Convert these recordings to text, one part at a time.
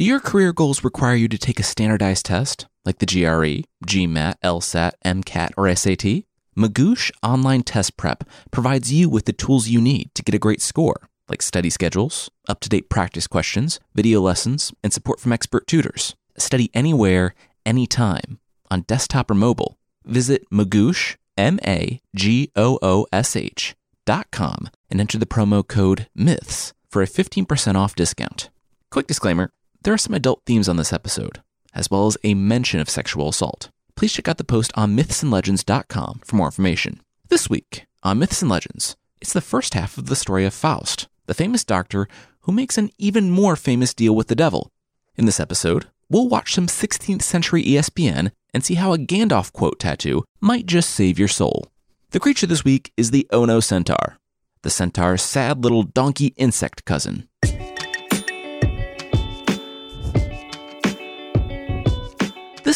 Do your career goals require you to take a standardized test, like the GRE, GMAT, LSAT, MCAT, or SAT? Magoosh Online Test Prep provides you with the tools you need to get a great score, like study schedules, up to date practice questions, video lessons, and support from expert tutors. Study anywhere, anytime, on desktop or mobile. Visit Magoosh, M A G O O S H, dot com and enter the promo code MYTHS for a 15% off discount. Quick disclaimer there are some adult themes on this episode, as well as a mention of sexual assault. Please check out the post on mythsandlegends.com for more information. This week on Myths and Legends, it's the first half of the story of Faust, the famous doctor who makes an even more famous deal with the devil. In this episode, we'll watch some 16th century ESPN and see how a Gandalf quote tattoo might just save your soul. The creature this week is the Ono centaur, the centaur's sad little donkey insect cousin.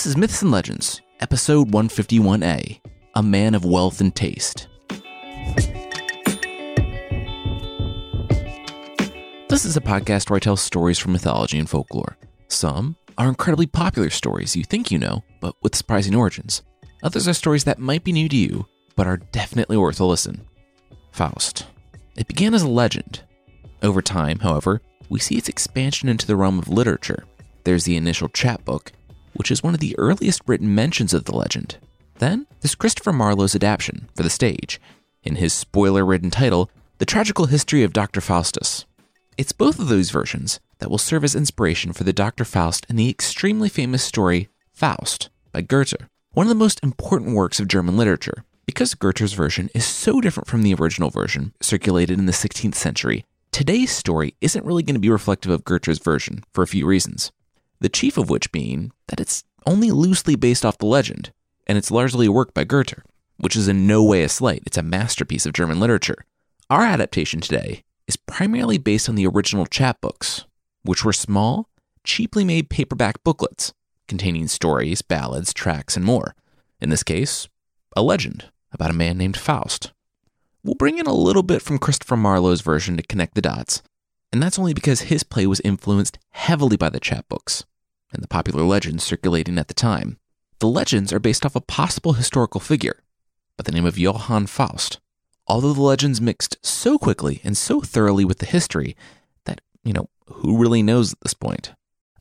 This is Myths and Legends, episode 151A A Man of Wealth and Taste. This is a podcast where I tell stories from mythology and folklore. Some are incredibly popular stories you think you know, but with surprising origins. Others are stories that might be new to you, but are definitely worth a listen. Faust. It began as a legend. Over time, however, we see its expansion into the realm of literature. There's the initial chapbook, which is one of the earliest written mentions of the legend. Then there's Christopher Marlowe's adaptation for the stage, in his spoiler ridden title, The Tragical History of Dr. Faustus. It's both of those versions that will serve as inspiration for the Dr. Faust and the extremely famous story Faust by Goethe, one of the most important works of German literature. Because Goethe's version is so different from the original version circulated in the 16th century, today's story isn't really going to be reflective of Goethe's version for a few reasons. The chief of which being that it's only loosely based off the legend, and it's largely a work by Goethe, which is in no way a slight, it's a masterpiece of German literature. Our adaptation today is primarily based on the original chapbooks, which were small, cheaply made paperback booklets containing stories, ballads, tracts, and more. In this case, a legend about a man named Faust. We'll bring in a little bit from Christopher Marlowe's version to connect the dots, and that's only because his play was influenced heavily by the chapbooks and the popular legends circulating at the time. The legends are based off a possible historical figure by the name of Johann Faust. Although the legends mixed so quickly and so thoroughly with the history that, you know, who really knows at this point?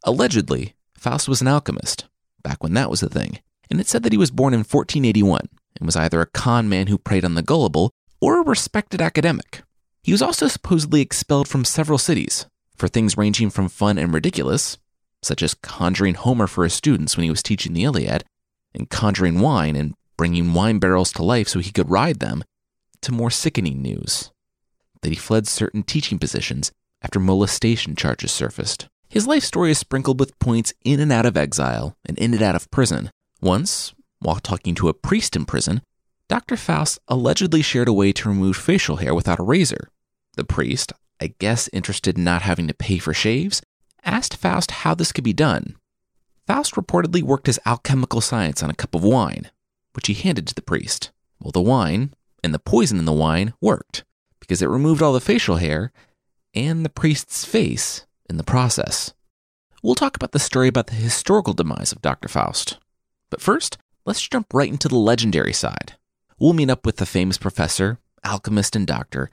Allegedly, Faust was an alchemist, back when that was a thing, and it said that he was born in 1481 and was either a con man who preyed on the gullible or a respected academic. He was also supposedly expelled from several cities for things ranging from fun and ridiculous, such as conjuring Homer for his students when he was teaching the Iliad, and conjuring wine and bringing wine barrels to life so he could ride them, to more sickening news that he fled certain teaching positions after molestation charges surfaced. His life story is sprinkled with points in and out of exile and in and out of prison. Once, while talking to a priest in prison, Dr. Faust allegedly shared a way to remove facial hair without a razor. The priest, I guess interested in not having to pay for shaves, asked Faust how this could be done. Faust reportedly worked his alchemical science on a cup of wine, which he handed to the priest. Well, the wine and the poison in the wine worked because it removed all the facial hair and the priest's face in the process. We'll talk about the story about the historical demise of Dr. Faust. But first, let's jump right into the legendary side. We'll meet up with the famous professor, alchemist, and doctor,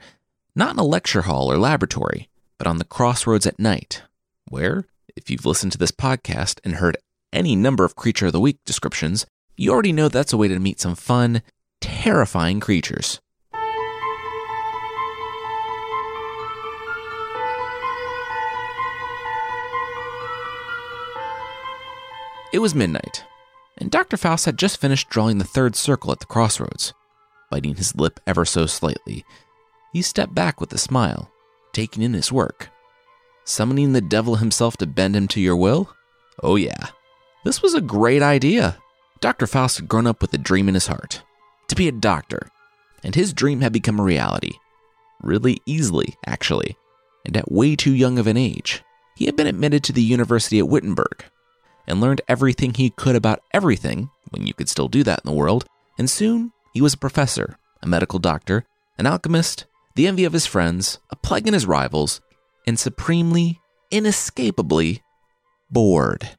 not in a lecture hall or laboratory, but on the crossroads at night, where, if you've listened to this podcast and heard any number of Creature of the Week descriptions, you already know that's a way to meet some fun, terrifying creatures. It was midnight, and Dr. Faust had just finished drawing the third circle at the crossroads. Biting his lip ever so slightly, he stepped back with a smile, taking in his work. Summoning the devil himself to bend him to your will? Oh, yeah. This was a great idea. Dr. Faust had grown up with a dream in his heart to be a doctor, and his dream had become a reality. Really easily, actually, and at way too young of an age. He had been admitted to the University at Wittenberg, and learned everything he could about everything, when you could still do that in the world, and soon he was a professor, a medical doctor, an alchemist, the envy of his friends, a plague in his rivals, and supremely, inescapably, bored.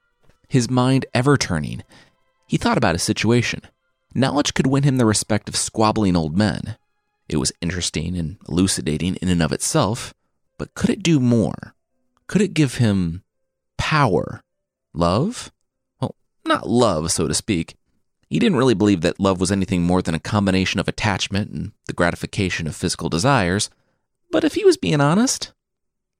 His mind ever turning, he thought about his situation. Knowledge could win him the respect of squabbling old men. It was interesting and elucidating in and of itself, but could it do more? Could it give him power? Love? Well, not love, so to speak. He didn't really believe that love was anything more than a combination of attachment and the gratification of physical desires. But if he was being honest,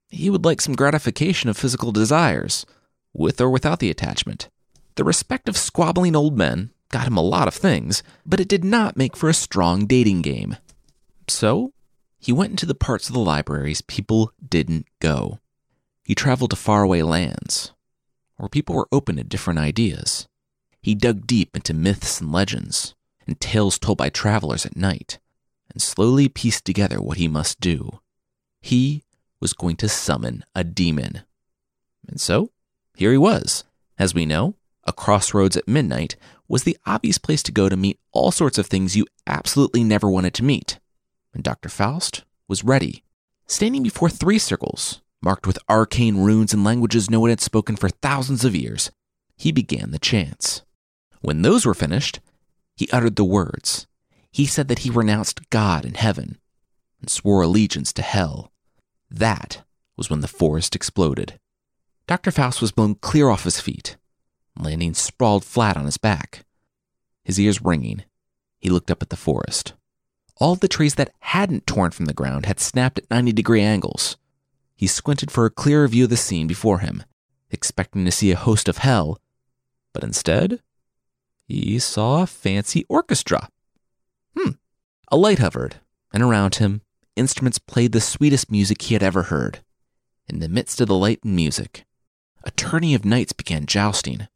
he would like some gratification of physical desires, with or without the attachment. The respect of squabbling old men got him a lot of things, but it did not make for a strong dating game. So, he went into the parts of the libraries people didn't go. He traveled to faraway lands, where people were open to different ideas. He dug deep into myths and legends, and tales told by travelers at night, and slowly pieced together what he must do. He was going to summon a demon. And so, here he was. As we know, a crossroads at midnight was the obvious place to go to meet all sorts of things you absolutely never wanted to meet. And Dr. Faust was ready, standing before three circles marked with arcane runes and languages no one had spoken for thousands of years. He began the chants. When those were finished, he uttered the words. He said that he renounced God and heaven and swore allegiance to hell. That was when the forest exploded. Dr. Faust was blown clear off his feet, landing sprawled flat on his back. His ears ringing, he looked up at the forest. All the trees that hadn't torn from the ground had snapped at 90 degree angles. He squinted for a clearer view of the scene before him, expecting to see a host of hell, but instead, he saw a fancy orchestra. Hmm. A light hovered, and around him, instruments played the sweetest music he had ever heard. In the midst of the light and music, a tourney of knights began jousting.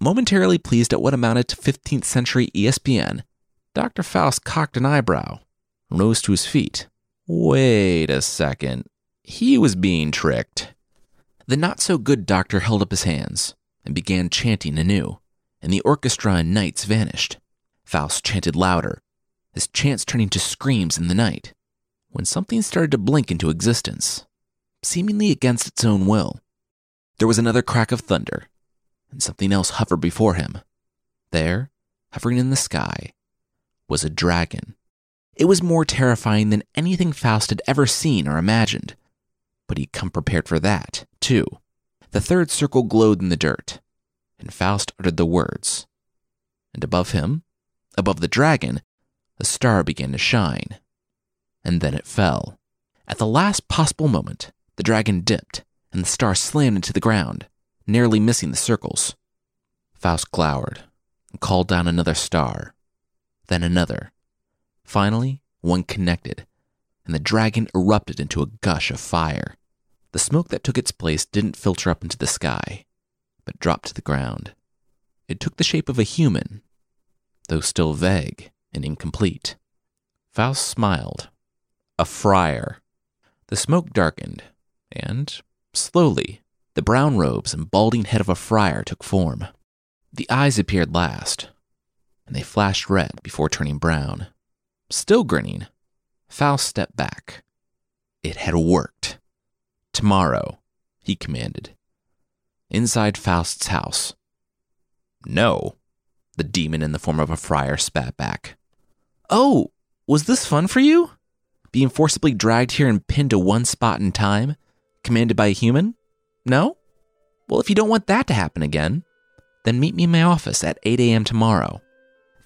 Momentarily pleased at what amounted to 15th century ESPN, Dr. Faust cocked an eyebrow rose to his feet. Wait a second. He was being tricked. The not so good doctor held up his hands and began chanting anew, and the orchestra and knights vanished. Faust chanted louder, his chants turning to screams in the night, when something started to blink into existence, seemingly against its own will. There was another crack of thunder, and something else hovered before him. There, hovering in the sky, was a dragon. It was more terrifying than anything Faust had ever seen or imagined, but he'd come prepared for that, too. The third circle glowed in the dirt, and Faust uttered the words. And above him, above the dragon, a star began to shine. And then it fell. At the last possible moment, the dragon dipped, and the star slammed into the ground, nearly missing the circles. Faust glowered and called down another star, then another. Finally, one connected, and the dragon erupted into a gush of fire. The smoke that took its place didn't filter up into the sky, but dropped to the ground. It took the shape of a human, though still vague and incomplete. Faust smiled. A friar. The smoke darkened, and, slowly, the brown robes and balding head of a friar took form. The eyes appeared last, and they flashed red before turning brown. Still grinning, Faust stepped back. It had worked. Tomorrow, he commanded. Inside Faust's house. No, the demon in the form of a friar spat back. Oh, was this fun for you? Being forcibly dragged here and pinned to one spot in time, commanded by a human? No? Well, if you don't want that to happen again, then meet me in my office at 8 a.m. tomorrow.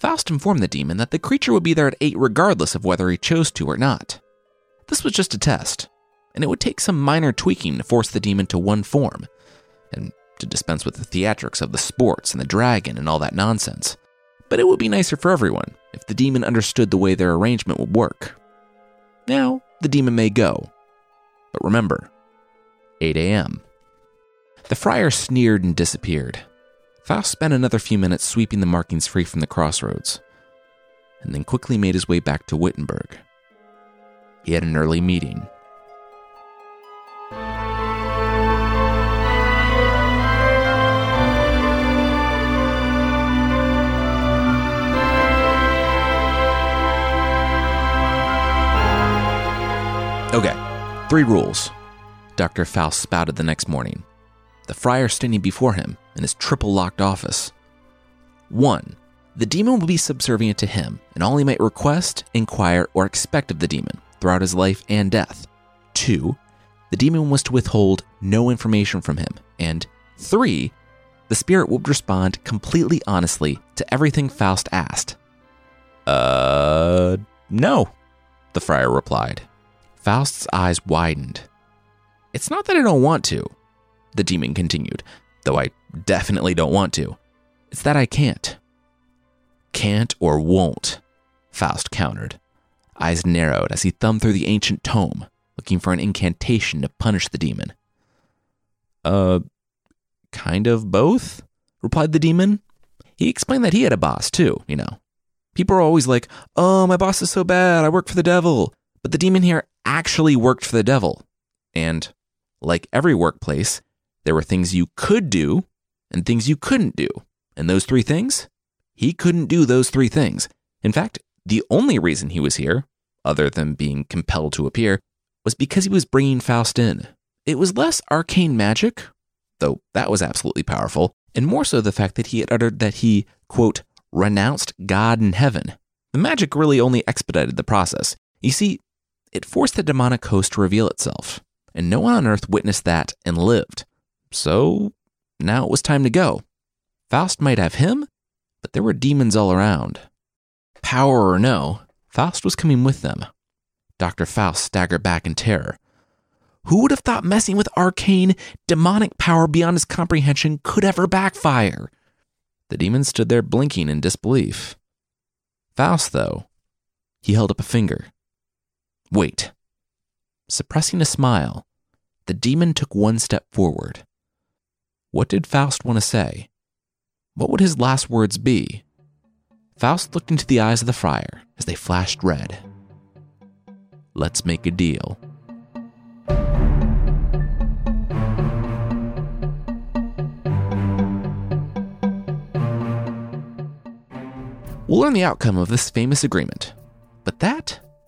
Faust informed the demon that the creature would be there at 8 regardless of whether he chose to or not. This was just a test, and it would take some minor tweaking to force the demon to one form, and to dispense with the theatrics of the sports and the dragon and all that nonsense. But it would be nicer for everyone if the demon understood the way their arrangement would work. Now, the demon may go. But remember, 8 a.m. The friar sneered and disappeared. Faust spent another few minutes sweeping the markings free from the crossroads, and then quickly made his way back to Wittenberg. He had an early meeting. Three rules, Dr. Faust spouted the next morning. the friar standing before him in his triple locked office. One, the demon would be subservient to him in all he might request, inquire, or expect of the demon throughout his life and death. Two, the demon was to withhold no information from him. And three, the spirit would respond completely honestly to everything Faust asked. Uh, no, the friar replied. Faust's eyes widened. It's not that I don't want to, the demon continued, though I definitely don't want to. It's that I can't. Can't or won't, Faust countered. Eyes narrowed as he thumbed through the ancient tome, looking for an incantation to punish the demon. Uh, kind of both, replied the demon. He explained that he had a boss too, you know. People are always like, oh, my boss is so bad, I work for the devil. But the demon here actually worked for the devil. And, like every workplace, there were things you could do and things you couldn't do. And those three things? He couldn't do those three things. In fact, the only reason he was here, other than being compelled to appear, was because he was bringing Faust in. It was less arcane magic, though that was absolutely powerful, and more so the fact that he had uttered that he, quote, renounced God in heaven. The magic really only expedited the process. You see, it forced the demonic host to reveal itself, and no one on earth witnessed that and lived. So now it was time to go. Faust might have him, but there were demons all around. Power or no, Faust was coming with them. Dr. Faust staggered back in terror. Who would have thought messing with arcane, demonic power beyond his comprehension could ever backfire? The demon stood there blinking in disbelief. Faust, though, he held up a finger. Wait. Suppressing a smile, the demon took one step forward. What did Faust want to say? What would his last words be? Faust looked into the eyes of the friar as they flashed red. Let's make a deal. We'll learn the outcome of this famous agreement, but that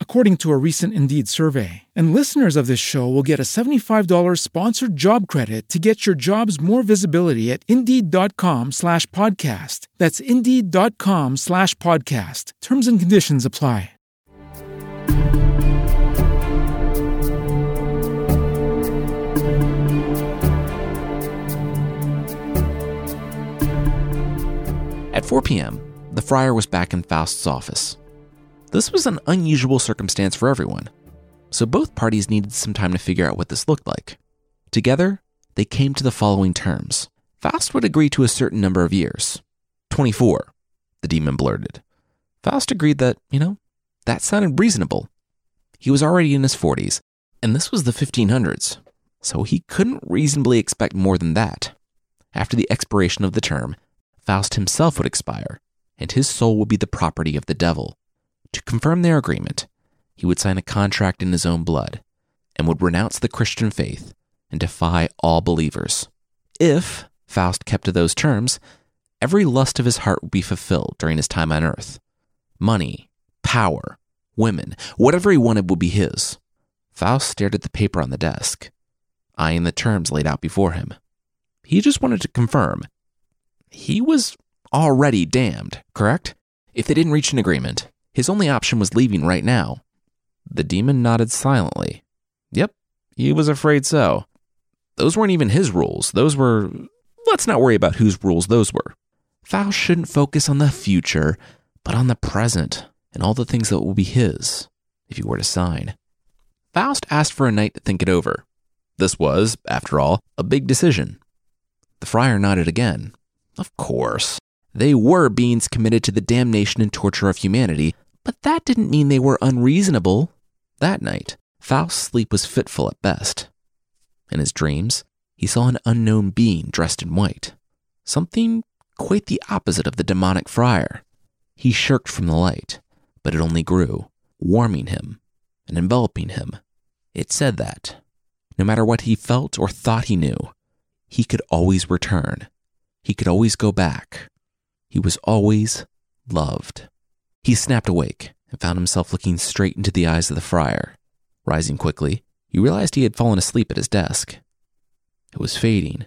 according to a recent Indeed survey. And listeners of this show will get a $75 sponsored job credit to get your jobs more visibility at Indeed.com slash podcast. That's Indeed.com slash podcast. Terms and conditions apply. At 4 p.m., the friar was back in Faust's office. This was an unusual circumstance for everyone, so both parties needed some time to figure out what this looked like. Together, they came to the following terms Faust would agree to a certain number of years 24, the demon blurted. Faust agreed that, you know, that sounded reasonable. He was already in his 40s, and this was the 1500s, so he couldn't reasonably expect more than that. After the expiration of the term, Faust himself would expire, and his soul would be the property of the devil. To confirm their agreement, he would sign a contract in his own blood and would renounce the Christian faith and defy all believers. If Faust kept to those terms, every lust of his heart would be fulfilled during his time on earth. Money, power, women, whatever he wanted would be his. Faust stared at the paper on the desk, eyeing the terms laid out before him. He just wanted to confirm he was already damned, correct? If they didn't reach an agreement, his only option was leaving right now. The demon nodded silently. Yep, he was afraid so. Those weren't even his rules. Those were. Let's not worry about whose rules those were. Faust shouldn't focus on the future, but on the present and all the things that will be his if he were to sign. Faust asked for a night to think it over. This was, after all, a big decision. The friar nodded again. Of course. They were beings committed to the damnation and torture of humanity, but that didn't mean they were unreasonable. That night, Faust's sleep was fitful at best. In his dreams, he saw an unknown being dressed in white, something quite the opposite of the demonic friar. He shirked from the light, but it only grew, warming him and enveloping him. It said that, no matter what he felt or thought he knew, he could always return. He could always go back. He was always loved. He snapped awake and found himself looking straight into the eyes of the friar. Rising quickly, he realized he had fallen asleep at his desk. It was fading,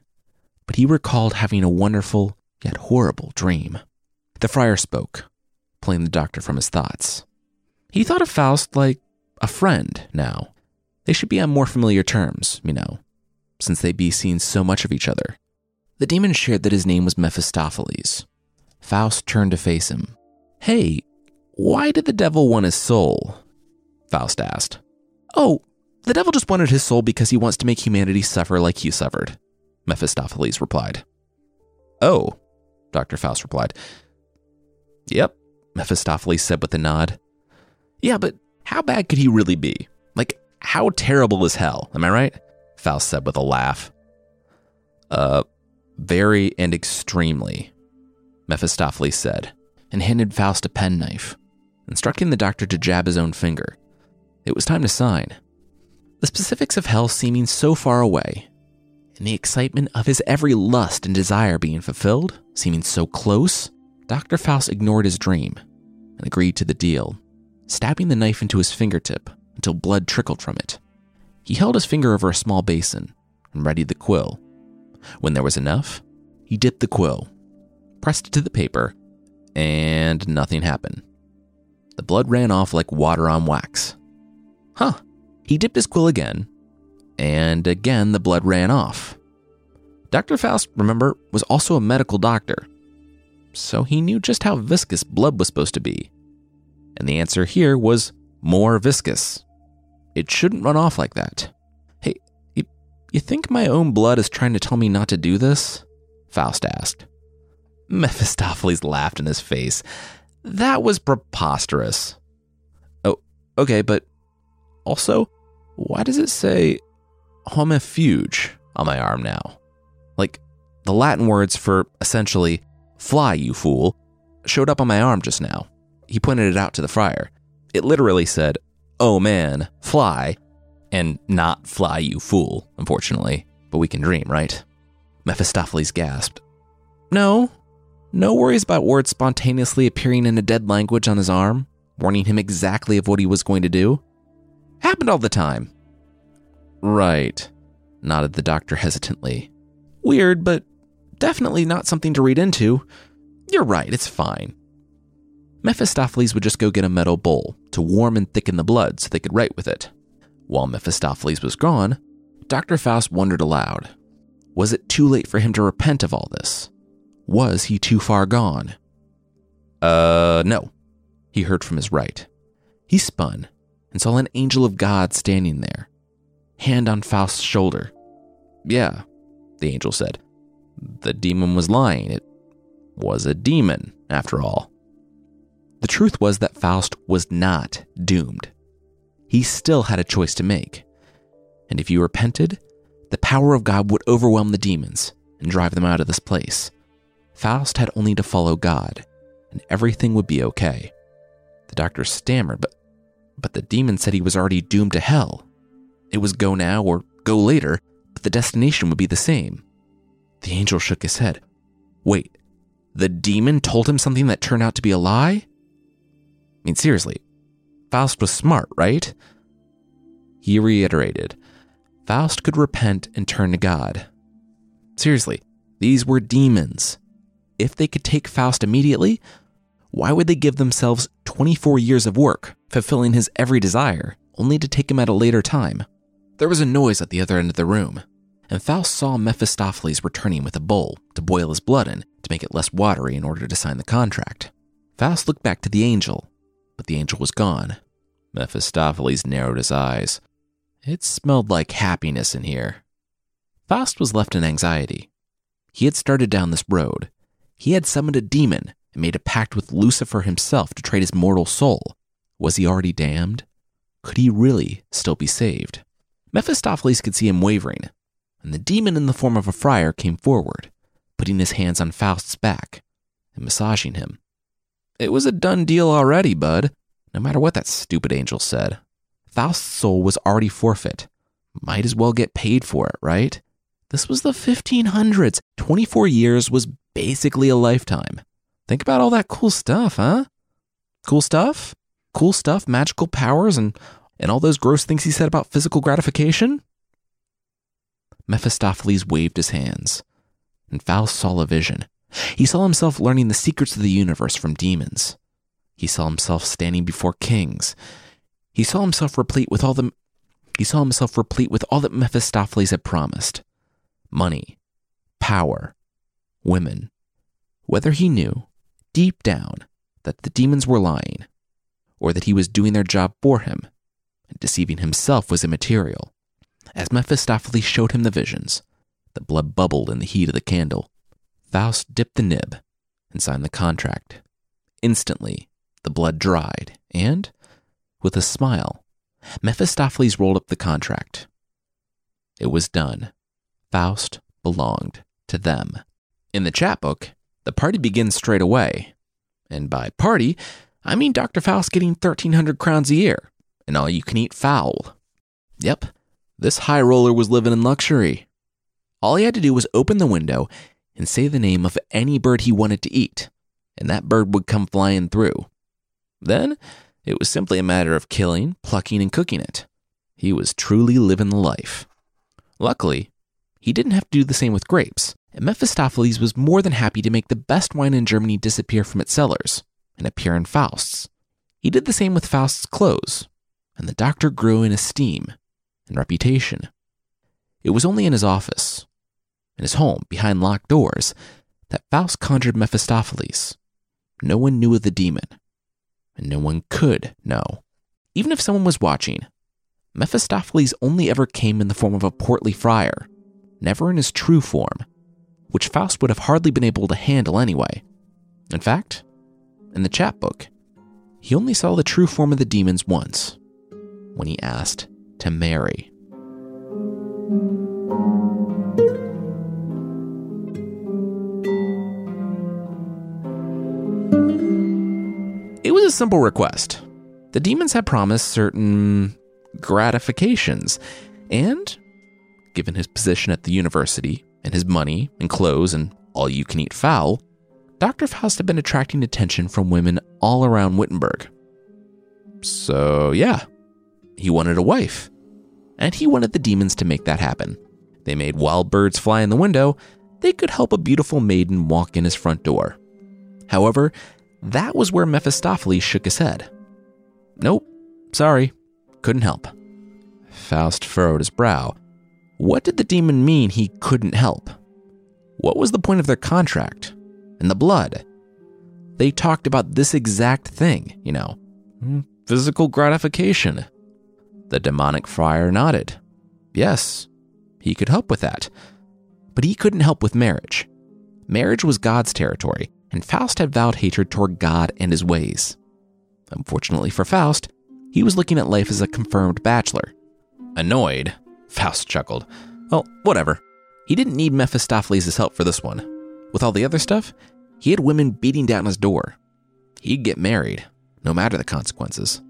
but he recalled having a wonderful yet horrible dream. The friar spoke, pulling the doctor from his thoughts. He thought of Faust like a friend now. They should be on more familiar terms, you know, since they be seen so much of each other. The demon shared that his name was Mephistopheles. Faust turned to face him. Hey, why did the devil want his soul? Faust asked. Oh, the devil just wanted his soul because he wants to make humanity suffer like you suffered, Mephistopheles replied. Oh, Dr. Faust replied. Yep, Mephistopheles said with a nod. Yeah, but how bad could he really be? Like, how terrible is hell? Am I right? Faust said with a laugh. Uh, very and extremely, Mephistopheles said, and handed Faust a penknife, instructing the doctor to jab his own finger. It was time to sign. The specifics of hell seeming so far away, and the excitement of his every lust and desire being fulfilled seeming so close, Dr. Faust ignored his dream and agreed to the deal, stabbing the knife into his fingertip until blood trickled from it. He held his finger over a small basin and readied the quill. When there was enough, he dipped the quill, pressed it to the paper, and nothing happened. The blood ran off like water on wax. Huh. He dipped his quill again, and again the blood ran off. Dr. Faust, remember, was also a medical doctor, so he knew just how viscous blood was supposed to be. And the answer here was more viscous. It shouldn't run off like that. Hey, you, you think my own blood is trying to tell me not to do this? Faust asked. Mephistopheles laughed in his face. That was preposterous. Oh, okay, but also, why does it say homo fuge on my arm now? Like, the Latin words for essentially, fly, you fool, showed up on my arm just now. He pointed it out to the friar. It literally said, oh man, fly, and not fly, you fool, unfortunately. But we can dream, right? Mephistopheles gasped. No, no worries about words spontaneously appearing in a dead language on his arm, warning him exactly of what he was going to do. Happened all the time. Right, nodded the doctor hesitantly. Weird, but definitely not something to read into. You're right, it's fine. Mephistopheles would just go get a metal bowl to warm and thicken the blood so they could write with it. While Mephistopheles was gone, Dr. Faust wondered aloud Was it too late for him to repent of all this? Was he too far gone? Uh, no, he heard from his right. He spun and saw an angel of God standing there, hand on Faust's shoulder. Yeah, the angel said. The demon was lying. It was a demon, after all. The truth was that Faust was not doomed. He still had a choice to make. And if you repented, the power of God would overwhelm the demons and drive them out of this place. Faust had only to follow God, and everything would be okay. The doctor stammered, but but the demon said he was already doomed to hell. It was go now or go later, but the destination would be the same. The angel shook his head. Wait, the demon told him something that turned out to be a lie? I mean, seriously, Faust was smart, right? He reiterated Faust could repent and turn to God. Seriously, these were demons. If they could take Faust immediately, why would they give themselves 24 years of work, fulfilling his every desire, only to take him at a later time? There was a noise at the other end of the room, and Faust saw Mephistopheles returning with a bowl to boil his blood in to make it less watery in order to sign the contract. Faust looked back to the angel, but the angel was gone. Mephistopheles narrowed his eyes. It smelled like happiness in here. Faust was left in anxiety. He had started down this road. He had summoned a demon and made a pact with Lucifer himself to trade his mortal soul. Was he already damned? Could he really still be saved? Mephistopheles could see him wavering, and the demon in the form of a friar came forward, putting his hands on Faust's back and massaging him. It was a done deal already, bud, no matter what that stupid angel said. Faust's soul was already forfeit. Might as well get paid for it, right? This was the 1500s. 24 years was basically a lifetime. Think about all that cool stuff, huh? Cool stuff? Cool stuff, magical powers, and, and all those gross things he said about physical gratification? Mephistopheles waved his hands, and Faust saw a vision. He saw himself learning the secrets of the universe from demons. He saw himself standing before kings. He saw himself replete with all the he saw himself replete with all that Mephistopheles had promised. Money, power, women. Whether he knew, deep down, that the demons were lying, or that he was doing their job for him, and deceiving himself was immaterial. As Mephistopheles showed him the visions, the blood bubbled in the heat of the candle. Faust dipped the nib and signed the contract. Instantly, the blood dried, and, with a smile, Mephistopheles rolled up the contract. It was done. Faust belonged to them. In the chapbook, the party begins straight away. And by party, I mean Dr. Faust getting 1,300 crowns a year and all you can eat fowl. Yep, this high roller was living in luxury. All he had to do was open the window and say the name of any bird he wanted to eat, and that bird would come flying through. Then it was simply a matter of killing, plucking, and cooking it. He was truly living the life. Luckily, he didn't have to do the same with grapes, and Mephistopheles was more than happy to make the best wine in Germany disappear from its cellars and appear in Faust's. He did the same with Faust's clothes, and the doctor grew in esteem and reputation. It was only in his office, in his home behind locked doors, that Faust conjured Mephistopheles. No one knew of the demon, and no one could know. Even if someone was watching, Mephistopheles only ever came in the form of a portly friar, never in his true form, which Faust would have hardly been able to handle anyway. In fact, in the chapbook, he only saw the true form of the demons once, when he asked to marry. It was a simple request. The demons had promised certain gratifications, and given his position at the university, and his money and clothes and all you can eat fowl, Dr. Faust had been attracting attention from women all around Wittenberg. So, yeah, he wanted a wife. And he wanted the demons to make that happen. They made wild birds fly in the window, they could help a beautiful maiden walk in his front door. However, that was where Mephistopheles shook his head. Nope, sorry, couldn't help. Faust furrowed his brow. What did the demon mean he couldn't help? What was the point of their contract? And the blood? They talked about this exact thing, you know hmm, physical gratification. The demonic friar nodded. Yes, he could help with that. But he couldn't help with marriage. Marriage was God's territory, and Faust had vowed hatred toward God and his ways. Unfortunately for Faust, he was looking at life as a confirmed bachelor. Annoyed, Faust chuckled. Well, whatever. He didn't need Mephistopheles' help for this one. With all the other stuff, he had women beating down his door. He'd get married, no matter the consequences.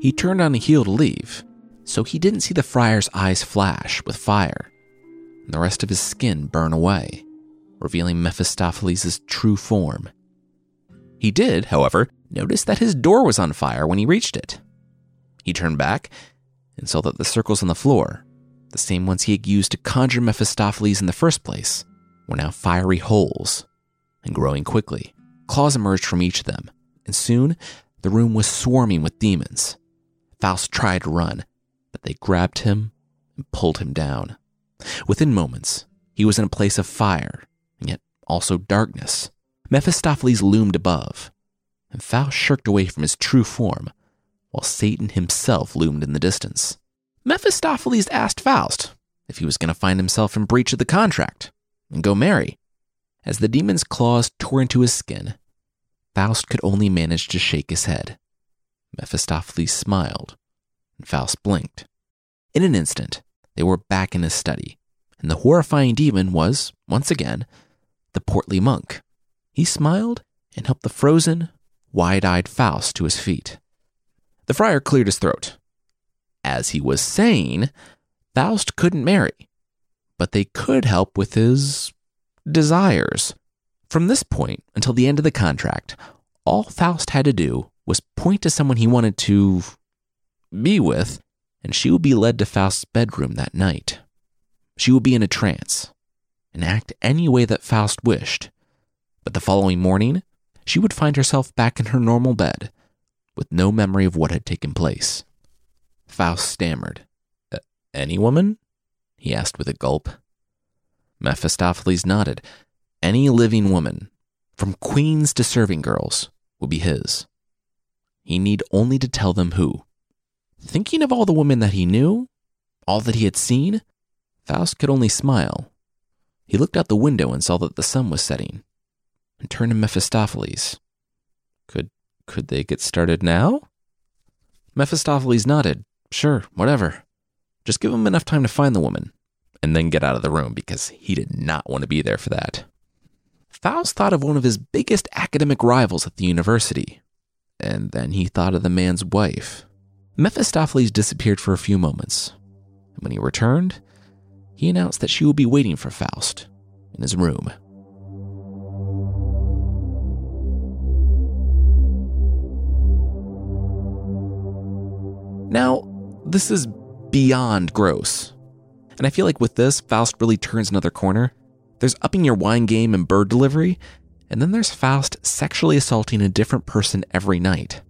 He turned on a heel to leave, so he didn't see the friar's eyes flash with fire and the rest of his skin burn away, revealing Mephistopheles' true form. He did, however, notice that his door was on fire when he reached it. He turned back and saw that the circles on the floor, the same ones he had used to conjure Mephistopheles in the first place, were now fiery holes and growing quickly. Claws emerged from each of them, and soon the room was swarming with demons. Faust tried to run, but they grabbed him and pulled him down. Within moments, he was in a place of fire, and yet also darkness. Mephistopheles loomed above, and Faust shirked away from his true form, while Satan himself loomed in the distance. Mephistopheles asked Faust, if he was going to find himself in breach of the contract and go marry. As the demon's claws tore into his skin, Faust could only manage to shake his head. Mephistopheles smiled, and Faust blinked. In an instant, they were back in his study, and the horrifying demon was, once again, the portly monk. He smiled and helped the frozen, wide eyed Faust to his feet. The friar cleared his throat. As he was saying, Faust couldn't marry, but they could help with his desires. From this point until the end of the contract, all Faust had to do was point to someone he wanted to be with, and she would be led to Faust's bedroom that night. She would be in a trance and act any way that Faust wished. But the following morning, she would find herself back in her normal bed with no memory of what had taken place. Faust stammered. Any woman? he asked with a gulp. Mephistopheles nodded. Any living woman, from queens to serving girls, would be his. He need only to tell them who. Thinking of all the women that he knew, all that he had seen, Faust could only smile. He looked out the window and saw that the sun was setting, and turned to Mephistopheles. Could they get started now? Mephistopheles nodded. Sure, whatever. Just give him enough time to find the woman, and then get out of the room because he did not want to be there for that. Faust thought of one of his biggest academic rivals at the university, and then he thought of the man's wife. Mephistopheles disappeared for a few moments. And when he returned, he announced that she would be waiting for Faust in his room. Now, this is beyond gross. And I feel like with this, Faust really turns another corner. There's upping your wine game and bird delivery, and then there's Faust sexually assaulting a different person every night.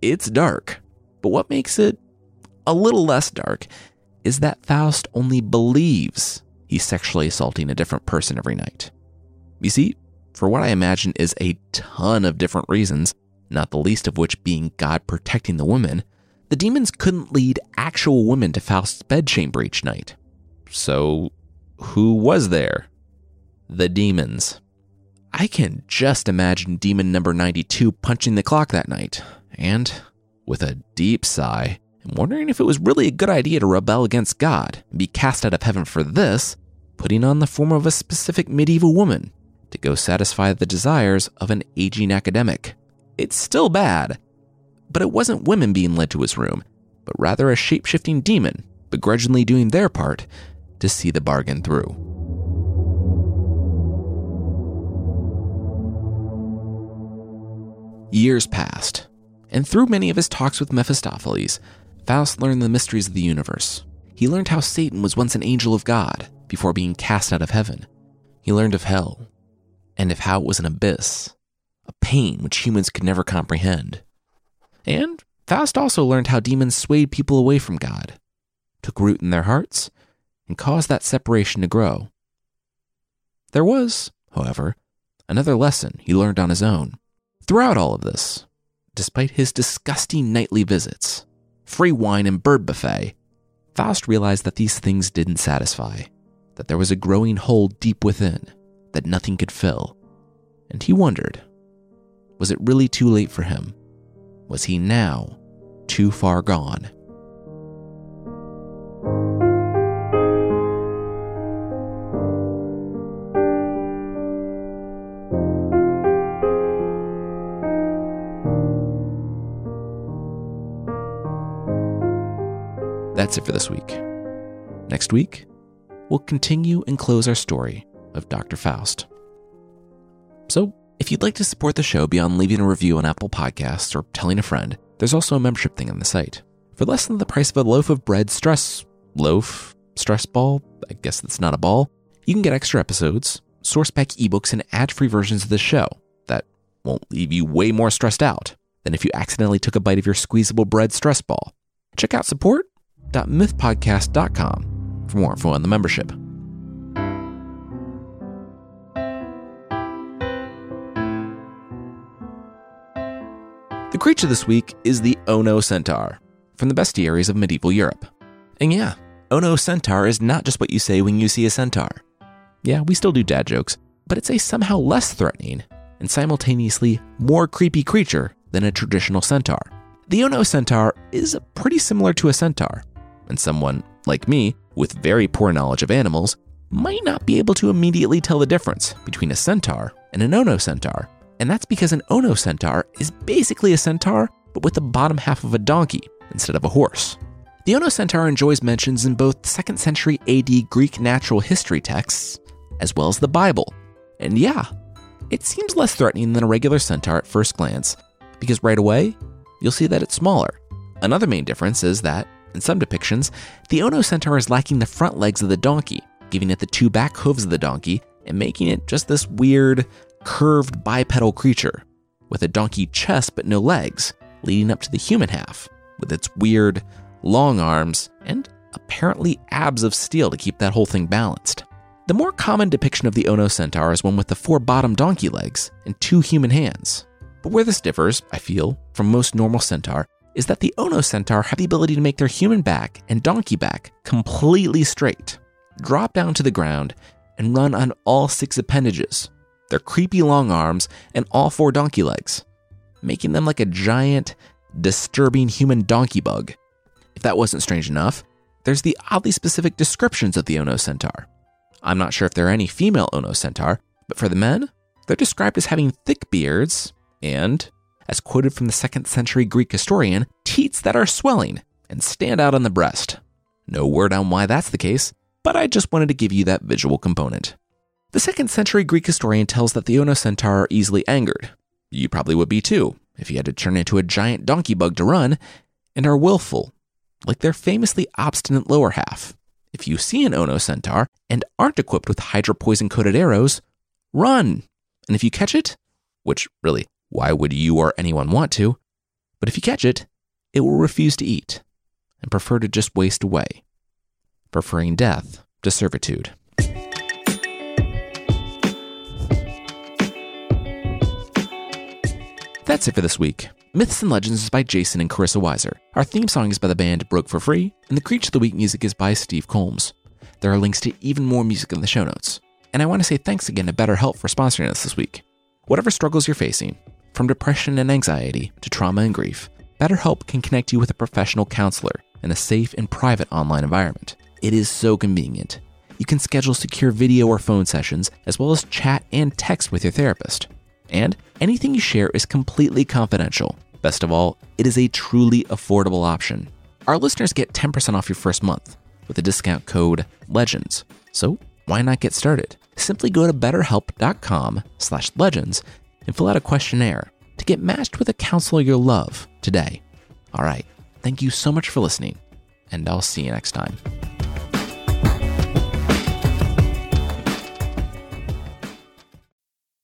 It's dark, but what makes it a little less dark is that Faust only believes he's sexually assaulting a different person every night. You see, for what I imagine is a ton of different reasons, not the least of which being God protecting the women, the demons couldn't lead actual women to Faust's bedchamber each night. So, who was there? The demons. I can just imagine demon number 92 punching the clock that night, and, with a deep sigh, and wondering if it was really a good idea to rebel against God and be cast out of heaven for this, putting on the form of a specific medieval woman to go satisfy the desires of an aging academic. It's still bad, but it wasn't women being led to his room, but rather a shape shifting demon begrudgingly doing their part to see the bargain through. Years passed, and through many of his talks with Mephistopheles, Faust learned the mysteries of the universe. He learned how Satan was once an angel of God before being cast out of heaven. He learned of hell, and of how it was an abyss, a pain which humans could never comprehend. And Faust also learned how demons swayed people away from God, took root in their hearts, and caused that separation to grow. There was, however, another lesson he learned on his own. Throughout all of this, despite his disgusting nightly visits, free wine and bird buffet, Faust realized that these things didn't satisfy, that there was a growing hole deep within that nothing could fill. And he wondered was it really too late for him? Was he now too far gone? That's it for this week. Next week, we'll continue and close our story of Dr. Faust. So, if you'd like to support the show beyond leaving a review on Apple Podcasts or telling a friend, there's also a membership thing on the site. For less than the price of a loaf of bread stress loaf, stress ball, I guess that's not a ball, you can get extra episodes, source pack ebooks, and ad free versions of the show that won't leave you way more stressed out than if you accidentally took a bite of your squeezable bread stress ball. Check out support.mythpodcast.com for more info on the membership. Creature this week is the Ono Centaur from the bestiaries of medieval Europe. And yeah, Ono Centaur is not just what you say when you see a centaur. Yeah, we still do dad jokes, but it's a somehow less threatening and simultaneously more creepy creature than a traditional centaur. The Ono Centaur is pretty similar to a centaur, and someone, like me, with very poor knowledge of animals, might not be able to immediately tell the difference between a centaur and an Ono Centaur. And that's because an Ono Centaur is basically a centaur, but with the bottom half of a donkey instead of a horse. The Ono Centaur enjoys mentions in both 2nd century AD Greek natural history texts, as well as the Bible. And yeah, it seems less threatening than a regular centaur at first glance, because right away, you'll see that it's smaller. Another main difference is that, in some depictions, the Ono centaur is lacking the front legs of the donkey, giving it the two back hooves of the donkey and making it just this weird, curved bipedal creature, with a donkey chest but no legs, leading up to the human half, with its weird, long arms and apparently abs of steel to keep that whole thing balanced. The more common depiction of the Ono centaur is one with the four bottom donkey legs and two human hands. But where this differs, I feel, from most normal centaur is that the Ono centaur have the ability to make their human back and donkey back completely straight, drop down to the ground, and run on all six appendages their creepy long arms and all four donkey legs, making them like a giant, disturbing human donkey bug. If that wasn't strange enough, there's the oddly specific descriptions of the Ono centaur. I'm not sure if there are any female Ono centaur, but for the men, they're described as having thick beards, and, as quoted from the second century Greek historian, teats that are swelling and stand out on the breast. No word on why that's the case, but I just wanted to give you that visual component. The second century Greek historian tells that the Ono centaur are easily angered. You probably would be too, if you had to turn into a giant donkey bug to run, and are willful, like their famously obstinate lower half. If you see an Ono centaur and aren't equipped with hydra poison coated arrows, run. And if you catch it, which really why would you or anyone want to? But if you catch it, it will refuse to eat and prefer to just waste away, preferring death to servitude. That's it for this week. Myths and Legends is by Jason and Carissa Weiser. Our theme song is by the band Broke for Free, and the Creature of the Week music is by Steve Combs. There are links to even more music in the show notes. And I want to say thanks again to BetterHelp for sponsoring us this week. Whatever struggles you're facing, from depression and anxiety to trauma and grief, BetterHelp can connect you with a professional counselor in a safe and private online environment. It is so convenient. You can schedule secure video or phone sessions, as well as chat and text with your therapist. And anything you share is completely confidential. Best of all, it is a truly affordable option. Our listeners get 10% off your first month with the discount code LEGENDS. So why not get started? Simply go to betterhelp.com slash legends and fill out a questionnaire to get matched with a counselor you'll love today. All right, thank you so much for listening, and I'll see you next time.